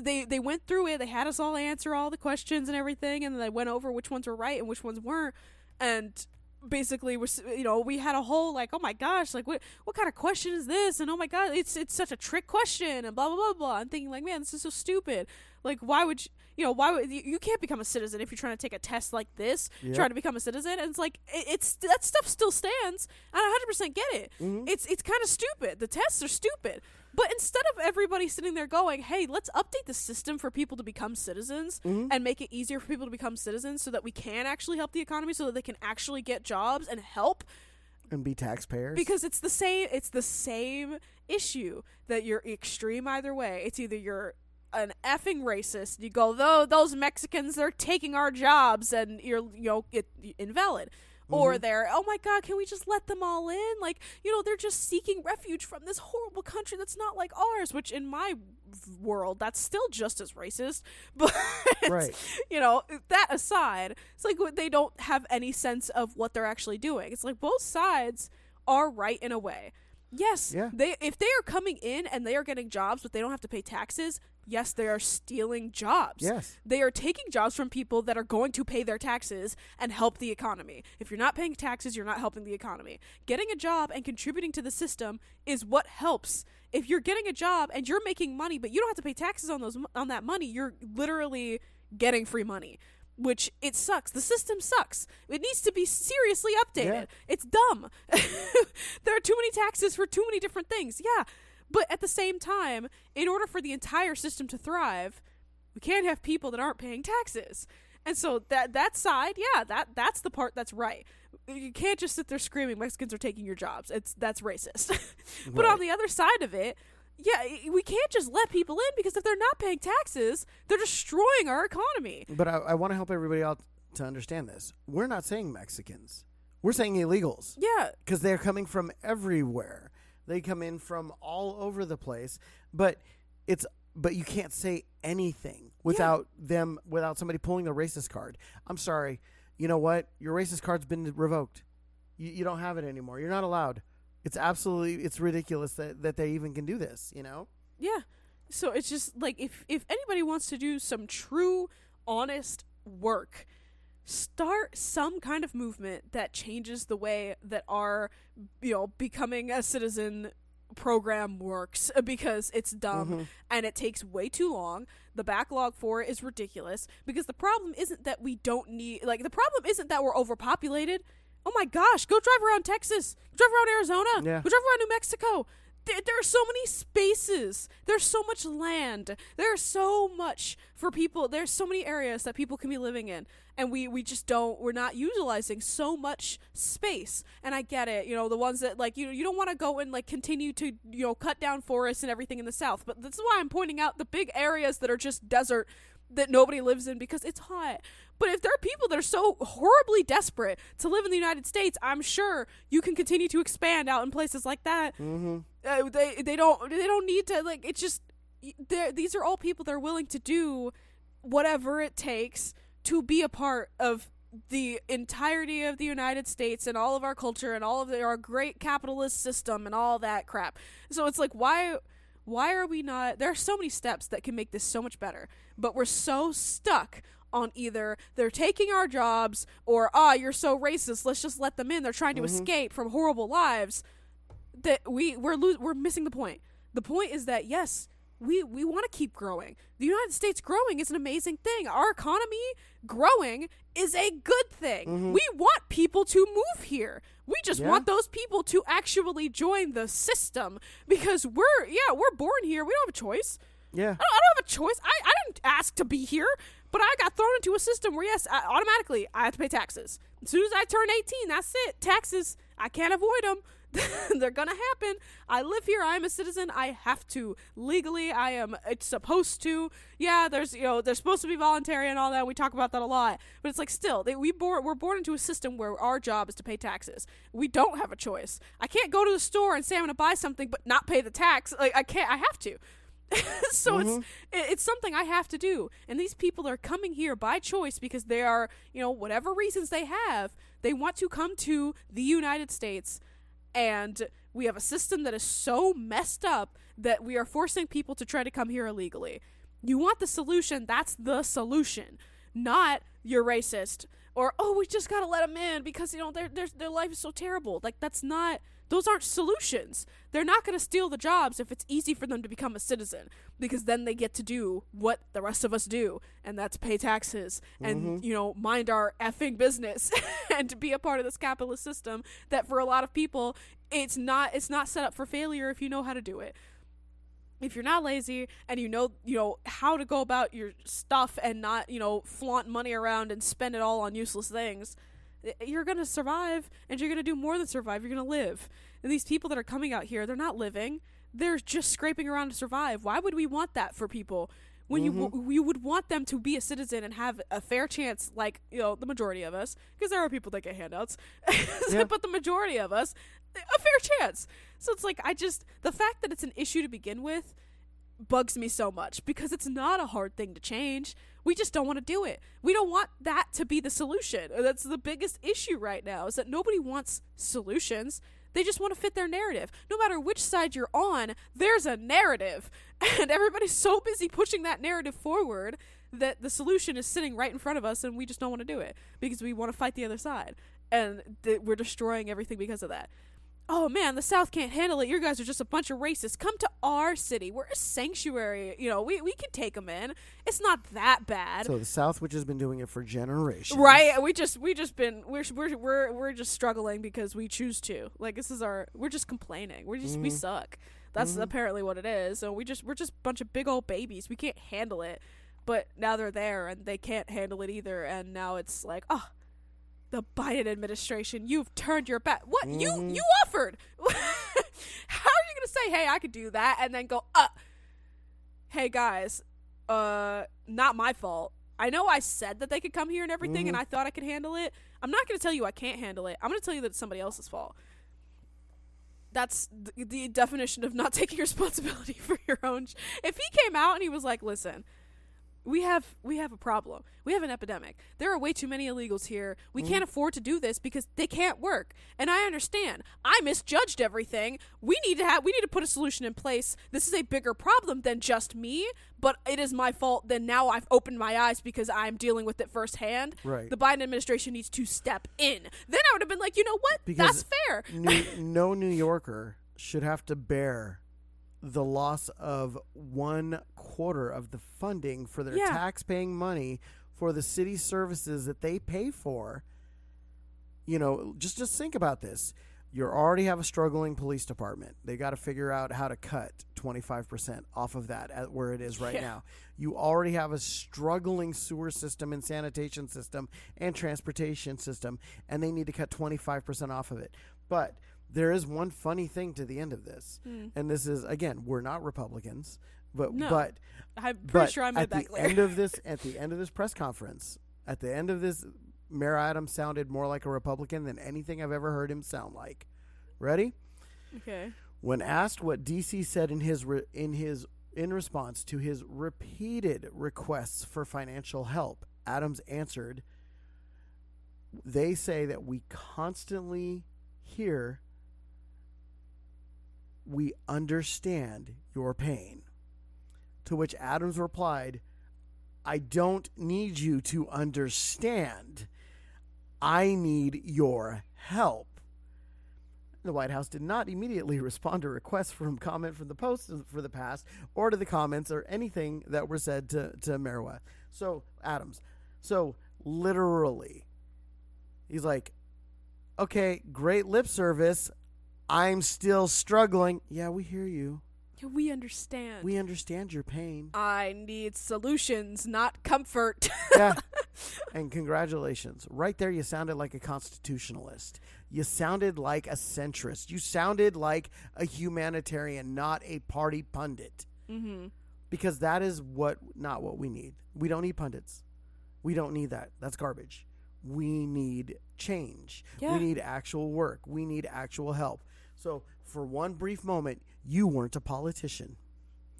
they they went through it. They had us all answer all the questions and everything and then they went over which ones were right and which ones weren't. And basically was you know we had a whole like oh my gosh like what what kind of question is this? And oh my god it's it's such a trick question and blah blah blah blah. I'm thinking like man this is so stupid. Like why would you you know why would you, you can't become a citizen if you're trying to take a test like this Yep. trying to become a citizen. And it's like it, it's that stuff still stands. And i 100% get it. Mhm. it's it's kind of stupid. The tests are stupid but instead of everybody sitting there going hey let's update the system for people to become citizens Mhm. and make it easier for people to become citizens so that we can actually help the economy so that they can actually get jobs and help And be taxpayers. because it's the same it's the same issue that you're extreme either way it's either you're an effing racist you go though those mexicans they're taking our jobs and you're you know it, invalid or mm-hmm. they're oh my god can we just let them all in? Like you know they're just seeking refuge from this horrible country that's not like ours which in my world that's still just as racist but Right. you know that aside it's like they don't have any sense of what they're actually doing. It's like both sides are right in a way yes Yeah. they if they are coming in and they are getting jobs but they don't have to pay taxes yes they are stealing jobs Yes. they are taking jobs from people that are going to pay their taxes and help the economy. If you're not paying taxes, you're not helping the economy. Getting a job and contributing to the system is what helps. If you're getting a job and you're making money, but you don't have to pay taxes on those on that money, you're literally getting free money. Which it sucks. The system sucks. It needs to be seriously updated. Yeah. It's dumb. there are too many taxes for too many different things. Yeah. But at the same time, in order for the entire system to thrive, we can't have people that aren't paying taxes. And so that that side, yeah, that that's the part that's right. You can't just sit there screaming Mexicans are taking your jobs. It's that's racist. but Right. on the other side of it, yeah, we can't just let people in because if they're not paying taxes, they're destroying our economy. But I, I want to help everybody out to understand this. We're not saying Mexicans. We're saying illegals Yeah, because they're coming from everywhere. They come in from all over the place. But it's but you can't say anything without them without somebody pulling the racist card. I'm sorry. You know what? Your racist card's been revoked. You, you don't have it anymore. You're not allowed. It's absolutely it's ridiculous that, that they even can do this, you know? Yeah. So it's just like if if anybody wants to do some true honest work, start some kind of movement that changes the way that our you know becoming a citizen program works because it's dumb Mhm. and it takes way too long. The backlog for it is ridiculous because the problem isn't that we don't need like the problem isn't that we're overpopulated. Oh my gosh, go drive around Texas. Drive around Arizona. Yeah. Go drive around New Mexico. There, there are so many spaces. There's so much land. There's so much for people. There's so many areas that people can be living in. And we, we just don't, we're not utilizing so much space. And I get it. You know, the ones that, like, you, you don't want to go and, like, continue to, you know, cut down forests and everything in the South. But this is why I'm pointing out the big areas that are just desert that nobody lives in because it's hot. But if there are people that are so horribly desperate to live in the United States, I'm sure you can continue to expand out in places like that Mm-hmm. uh, they they don't they don't need to like it's just these are all people that are willing to do whatever it takes to be a part of the entirety of the United States and all of our culture and all of the, our great capitalist system and all that crap. So it's like why why are we not there are so many steps that can make this so much better, but we're so stuck on either they're taking our jobs or ah you're so racist let's just let them in they're trying to escape from horrible lives that we we're lo- we're missing the point. The point is that yes, we we want to keep growing. The United States growing is an amazing thing. Our economy growing is a good thing. We want people to move here. We just Yeah. want those people to actually join the system because we're yeah we're born here. We don't have a choice. Yeah. I don't, I don't have a choice. I, I didn't ask to be here, but I got thrown into a system where yes, I, automatically I have to pay taxes. As soon as I turn eighteen, that's it. Taxes. I can't avoid them. They're gonna happen. I live here. I am a citizen. I have to legally. I am. It's supposed to. Yeah, there's you know they're supposed to be voluntary and all that. We talk about that a lot, but it's like still they, we born we're born into a system where our job is to pay taxes. We don't have a choice. I can't go to the store and say I'm gonna buy something but not pay the tax. Like I can't. I have to. so it's mm-hmm. it- it's something I have to do. And these people are coming here by choice because they are, you know, whatever reasons they have, they want to come to the United States and we have a system that is so messed up that we are forcing people to try to come here illegally. You want the solution, that's the solution. Not you're racist or oh we just got to let them in because you know their their their life is so terrible. Like that's not those aren't solutions. They're not going to steal the jobs if it's easy for them to become a citizen because then they get to do what the rest of us do and that's pay taxes and mm-hmm. you know mind our effing business and to be a part of this capitalist system that for a lot of people it's not it's not set up for failure if you know how to do it if you're not lazy and you know you know how to go about your stuff and not you know flaunt money around and spend it all on useless things you're going to survive and you're going to do more than survive. You're going to live. And these people that are coming out here they're not living. They're just scraping around to survive. Why would we want that for people when you mm-hmm. w- you would want them to be a citizen and have a fair chance like you know the majority of us because there are people that get handouts Yeah. but the majority of us a fair chance. So it's like i just the fact that it's an issue to begin with bugs me so much because it's not a hard thing to change. We just don't want to do it. We don't want that to be the solution. Uh, that's the biggest issue right now is that nobody wants solutions. They just want to fit their narrative. No matter which side you're on, there's a narrative. And everybody's so busy pushing that narrative forward that the solution is sitting right in front of us and we just don't want to do it because we want to fight the other side. And th- we're destroying everything because of that oh man, the South can't handle it. You guys are just a bunch of racists. Come to our city. We're a sanctuary. You know, we, we can take them in. It's not that bad. So the South, which has been doing it for generations, Right, we just we just been we're we're we're we're just struggling because we choose to. Like this is our we're just complaining. We're just we mm-hmm. suck. That's mm-hmm. apparently what it is. So we just we're just a bunch of big old babies. We can't handle it. But now they're there and they can't handle it either. And now it's like, oh, the Biden administration, you've turned your back. What you you offered? How are you gonna say, hey, I could do that, and then go, uh, hey guys, uh, not my fault. I know I said that they could come here and everything, and I thought I could handle it. I'm not gonna tell you I can't handle it. I'm gonna tell you that it's somebody else's fault. That's the, the definition of not taking responsibility for your own. Sh- if he came out and he was like, "Listen, we have we have a problem. We have an epidemic. There are way too many illegals here. We mm-hmm. can't afford to do this because they can't work. And I understand. I misjudged everything. We need to have we need to put a solution in place. This is a bigger problem than just me, but it is my fault. Then now I've opened my eyes because I'm dealing with it firsthand. Right. The Biden administration needs to step in. Then I would have been like, you know what? Because That's fair. New, no New Yorker should have to bear the loss of one quarter of the funding for their Yeah. tax-paying money for the city services that they pay for. You know, just just think about this. You already have a struggling police department. They got to figure out how to cut 25% off of that at where it is right Yeah. now. You already have a struggling sewer system and sanitation system and transportation system, and they need to cut 25% off of it. But there is one funny thing to the end of this. Hmm. And this is, again, we're not Republicans, but, No. but I'm pretty but sure I made at the clear. end of this, at the end of this press conference, at the end of this, Mayor Adams sounded more like a Republican than anything I've ever heard him sound like. Ready? okay. When asked what DC said in his re- in his in response to his repeated requests for financial help, Adams answered, "They say that we constantly hear we understand your pain." To which Adams replied, "I don't need you to understand. I need your help." The White House did not immediately respond to requests from comment from the Post for the past or to the comments or anything that were said to, to Merwa. So, Adams. So, literally, he's like, okay, great lip service. I'm still struggling. Yeah, we hear you. Yeah, we understand. We understand your pain. I need solutions, not comfort. yeah. And congratulations. Right there, you sounded like a constitutionalist. You sounded like a centrist. You sounded like a humanitarian, not a party pundit. mm-hmm. Because that is what, not what we need. We don't need pundits. We don't need that. That's garbage. We need change. Yeah. We need actual work. We need actual help. So, for one brief moment, you weren't a politician.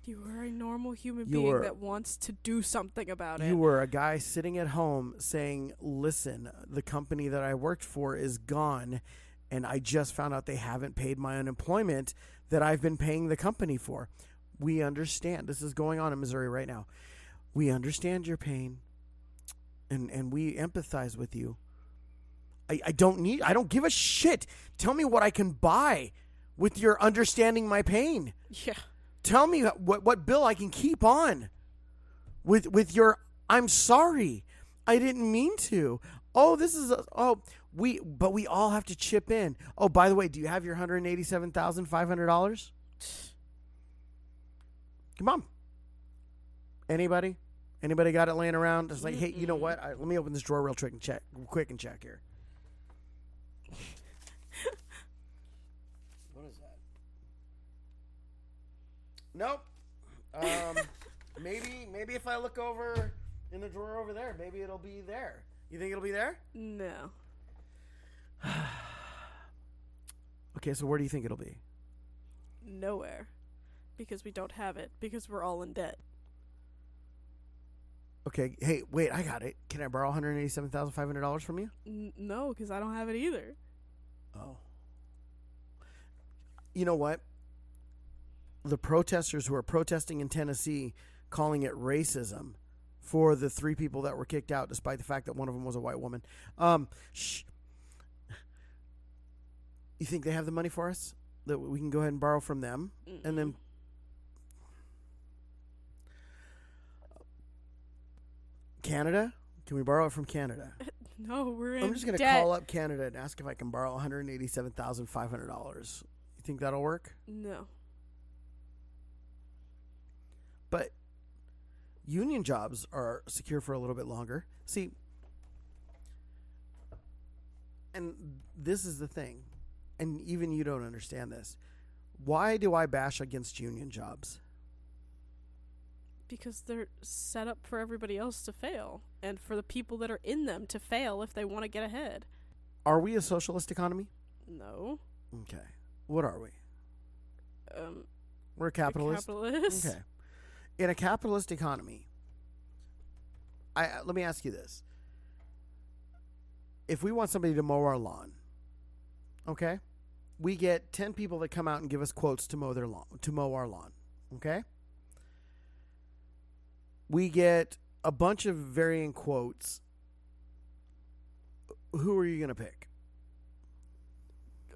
You were a normal human You being were- that wants to do something about it. You were a guy sitting at home saying, Listen, the company that I worked for is gone, and I just found out they haven't paid my unemployment that I've been paying the company for. We understand. This is going on in Missouri right now. We understand your pain, and, and we empathize with you. I, I don't need, I don't give a shit. Tell me what I can buy with your understanding my pain yeah. tell me what what bill I can keep on with with your I'm sorry. I didn't mean to. Oh, this is a, oh we but we all have to chip in. Oh, by the way, do you have your $187,500? Come on. Anybody? Anybody got it laying around? It's like, hey, you know what? I, let me open this drawer real quick and check, quick and check here. what is that? Nope. Um, maybe maybe if I look over in the drawer over there, maybe it'll be there. You think it'll be there? No. Okay, so where do you think it'll be? Nowhere. Because we don't have it. Because we're all in debt. Okay, hey, wait, I got it. Can I borrow one hundred eighty-seven thousand five hundred dollars from you? N- no, because I don't have it either. Oh. You know what? The protesters who are protesting in Tennessee calling it racism for the three people that were kicked out, despite the fact that one of them was a white woman. Um, shh. You think they have the money for us that we can go ahead and borrow from them, and then Canada? Can we borrow it from Canada? No, we're in I'm just gonna call up Canada and ask if I can borrow one hundred eighty-seven thousand five hundred dollars. You think that'll work? No. But union jobs are secure for a little bit longer. See, and this is the thing, and even you don't understand this. Why do I bash against union jobs? Because they're set up for everybody else to fail. And for the people that are in them to fail if they want to get ahead. Are we a socialist economy? No. Okay. What are we? Um, We're a capitalist. capitalist. Okay. In a capitalist economy, I let me ask you this. If we want somebody to mow our lawn, okay? We get 10 people that come out and give us quotes to mow their lawn, to mow our lawn, okay? We get a bunch of varying quotes. Who are you going to pick?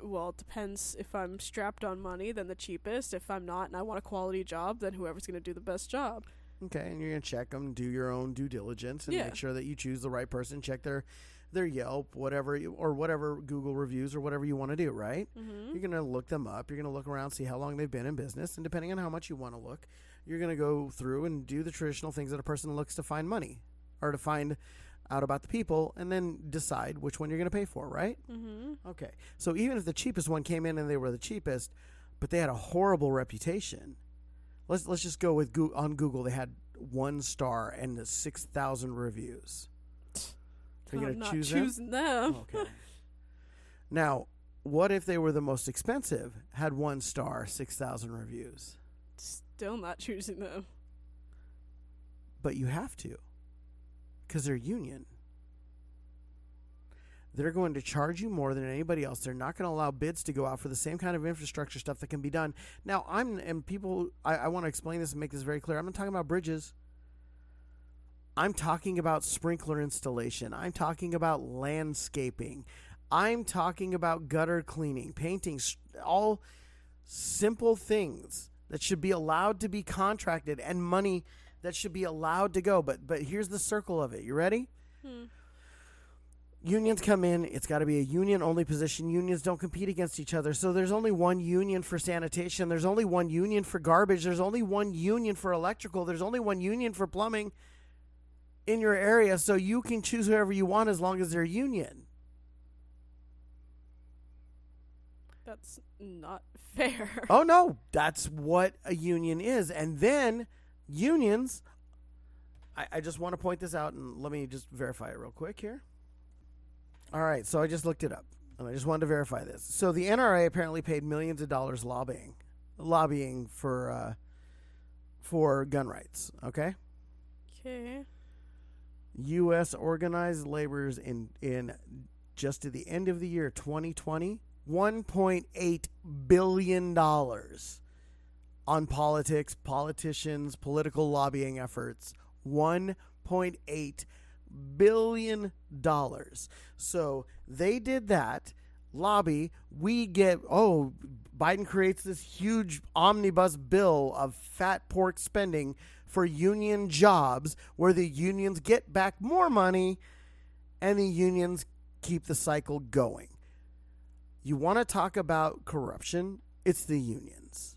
Well, it depends. If I'm strapped on money, then the cheapest. If I'm not and I want a quality job, then whoever's going to do the best job. Okay, and you're gonna check them, do your own due diligence, and Yeah. make sure that you choose the right person. Check their their Yelp, whatever, you, or whatever Google reviews, or whatever you want to do. Right? Mm-hmm. You're gonna look them up. You're gonna look around, see how long they've been in business, and depending on how much you want to look, you're gonna go through and do the traditional things that a person looks to find money or to find out about the people, and then decide which one you're gonna pay for. Right? Mm-hmm. Okay. So even if the cheapest one came in and they were the cheapest, but they had a horrible reputation. Let's let's just go with Goo on Google. They had one star and six thousand reviews. Are you I'm gonna not choose them? choosing them. Okay. now, what if they were the most expensive? Had one star, six thousand reviews. Still not choosing them. But you have to, because they're union. They're going to charge you more than anybody else. They're not going to allow bids to go out for the same kind of infrastructure stuff that can be done. Now, I'm and people. I, I want to explain this and make this very clear. I'm not talking about bridges. I'm talking about sprinkler installation. I'm talking about landscaping. I'm talking about gutter cleaning, painting, all simple things that should be allowed to be contracted and money that should be allowed to go. But but here's the circle of it. You ready? Hmm. unions come in, it's got to be a union only position. Unions don't compete against each other. So there's only one union for sanitation, there's only one union for garbage, there's only one union for electrical, there's only one union for plumbing in your area. So you can choose whoever you want as long as they're union. That's not fair. Oh no, that's what a union is. And then unions I, I just want to point this out and let me just verify it real quick here. All right, so I just looked it up and I just wanted to verify this. So the NRA apparently paid millions of dollars lobbying lobbying for uh, for gun rights, okay? Okay. US organized laborers in in just at the end of the year 2020 1.8 billion dollars on politics, politicians, political lobbying efforts. 1.8 billion dollars. So they did that lobby. We get oh Biden creates this huge omnibus bill of fat pork spending for union jobs where the unions get back more money and the unions keep the cycle going. You want to talk about corruption? It's the unions.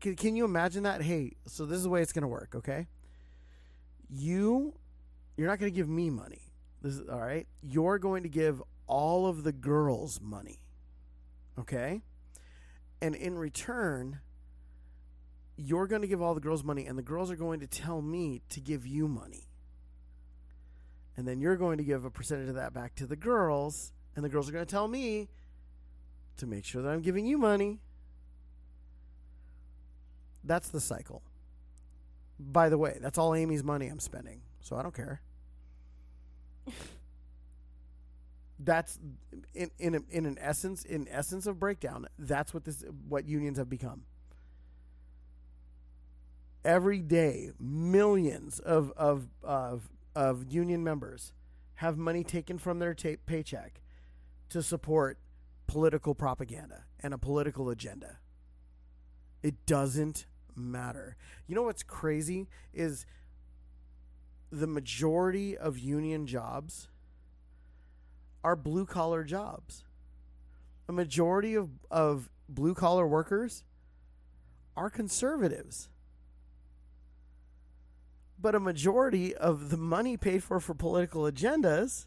Because can you imagine that? Hey, so this is the way it's going to work, okay? You you're not going to give me money. This is all right. You're going to give all of the girls money. Okay? And in return, you're going to give all the girls money and the girls are going to tell me to give you money. And then you're going to give a percentage of that back to the girls and the girls are going to tell me to make sure that I'm giving you money. That's the cycle. By the way, that's all Amy's money I'm spending, so I don't care. that's in in a, in an essence in essence of breakdown. That's what this what unions have become. Every day, millions of of of of union members have money taken from their ta- paycheck to support political propaganda and a political agenda. It doesn't matter. You know what's crazy is the majority of union jobs are blue collar jobs. A majority of, of blue collar workers are conservatives. But a majority of the money paid for for political agendas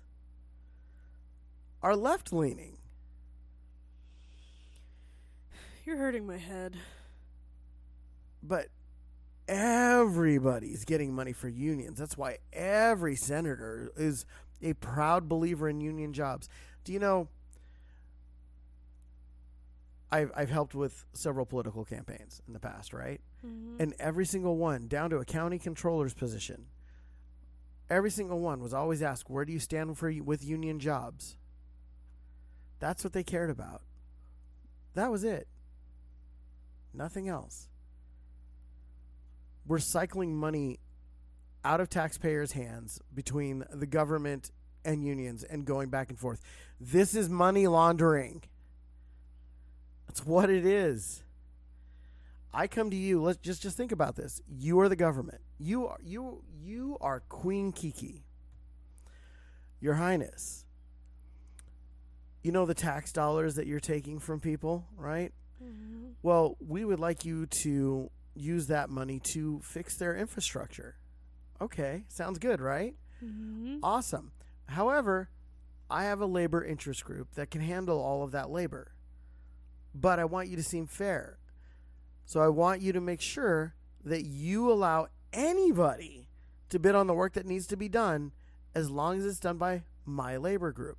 are left leaning. You're hurting my head. But everybody's getting money for unions. That's why every senator is a proud believer in union jobs. Do you know? I've I've helped with several political campaigns in the past, right? Mm-hmm. And every single one, down to a county controller's position, every single one was always asked, "Where do you stand for with union jobs?" That's what they cared about. That was it. Nothing else. We're cycling money out of taxpayers' hands between the government and unions and going back and forth. This is money laundering. That's what it is. I come to you. Let's just just think about this. You are the government. You are you you are Queen Kiki. Your Highness. You know the tax dollars that you're taking from people, right? Mm-hmm. Well, we would like you to use that money to fix their infrastructure. Okay, sounds good, right? Mm-hmm. Awesome. However, I have a labor interest group that can handle all of that labor. But I want you to seem fair. So I want you to make sure that you allow anybody to bid on the work that needs to be done as long as it's done by my labor group.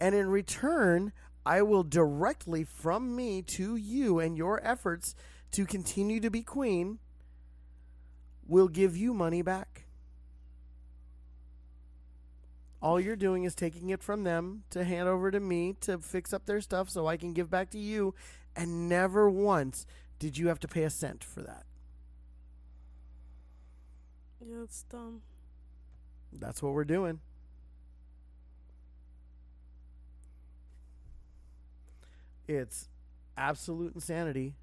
And in return, I will directly from me to you and your efforts to continue to be queen will give you money back. All you're doing is taking it from them to hand over to me to fix up their stuff so I can give back to you. And never once did you have to pay a cent for that. Yeah, it's dumb. That's what we're doing. It's absolute insanity.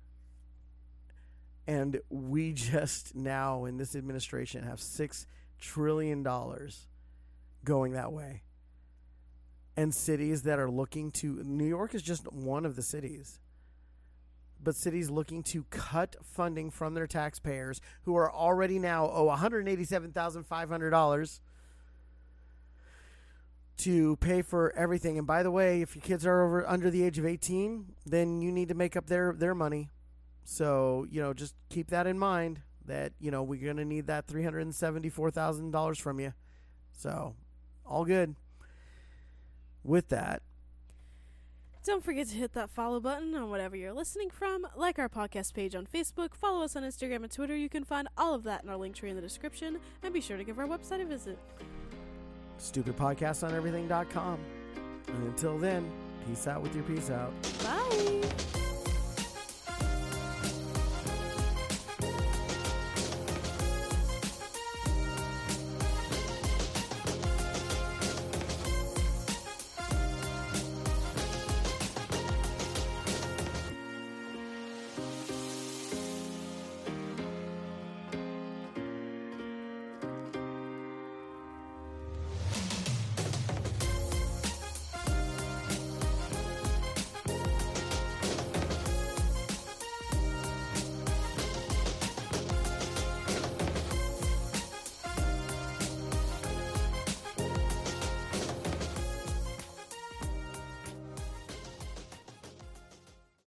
And we just now in this administration have six trillion dollars going that way. And cities that are looking to New York is just one of the cities. But cities looking to cut funding from their taxpayers who are already now owe $187,500 to pay for everything. And by the way, if your kids are over under the age of 18, then you need to make up their their money. So, you know, just keep that in mind that, you know, we're going to need that $374,000 from you. So, all good. With that, Don't forget to hit that follow button on whatever you're listening from. Like our podcast page on Facebook. Follow us on Instagram and Twitter. You can find all of that in our Linktree in the description. And be sure to give our website a visit. stupidpodcastoneverything.com. And until then, peace out with your peace out. Bye.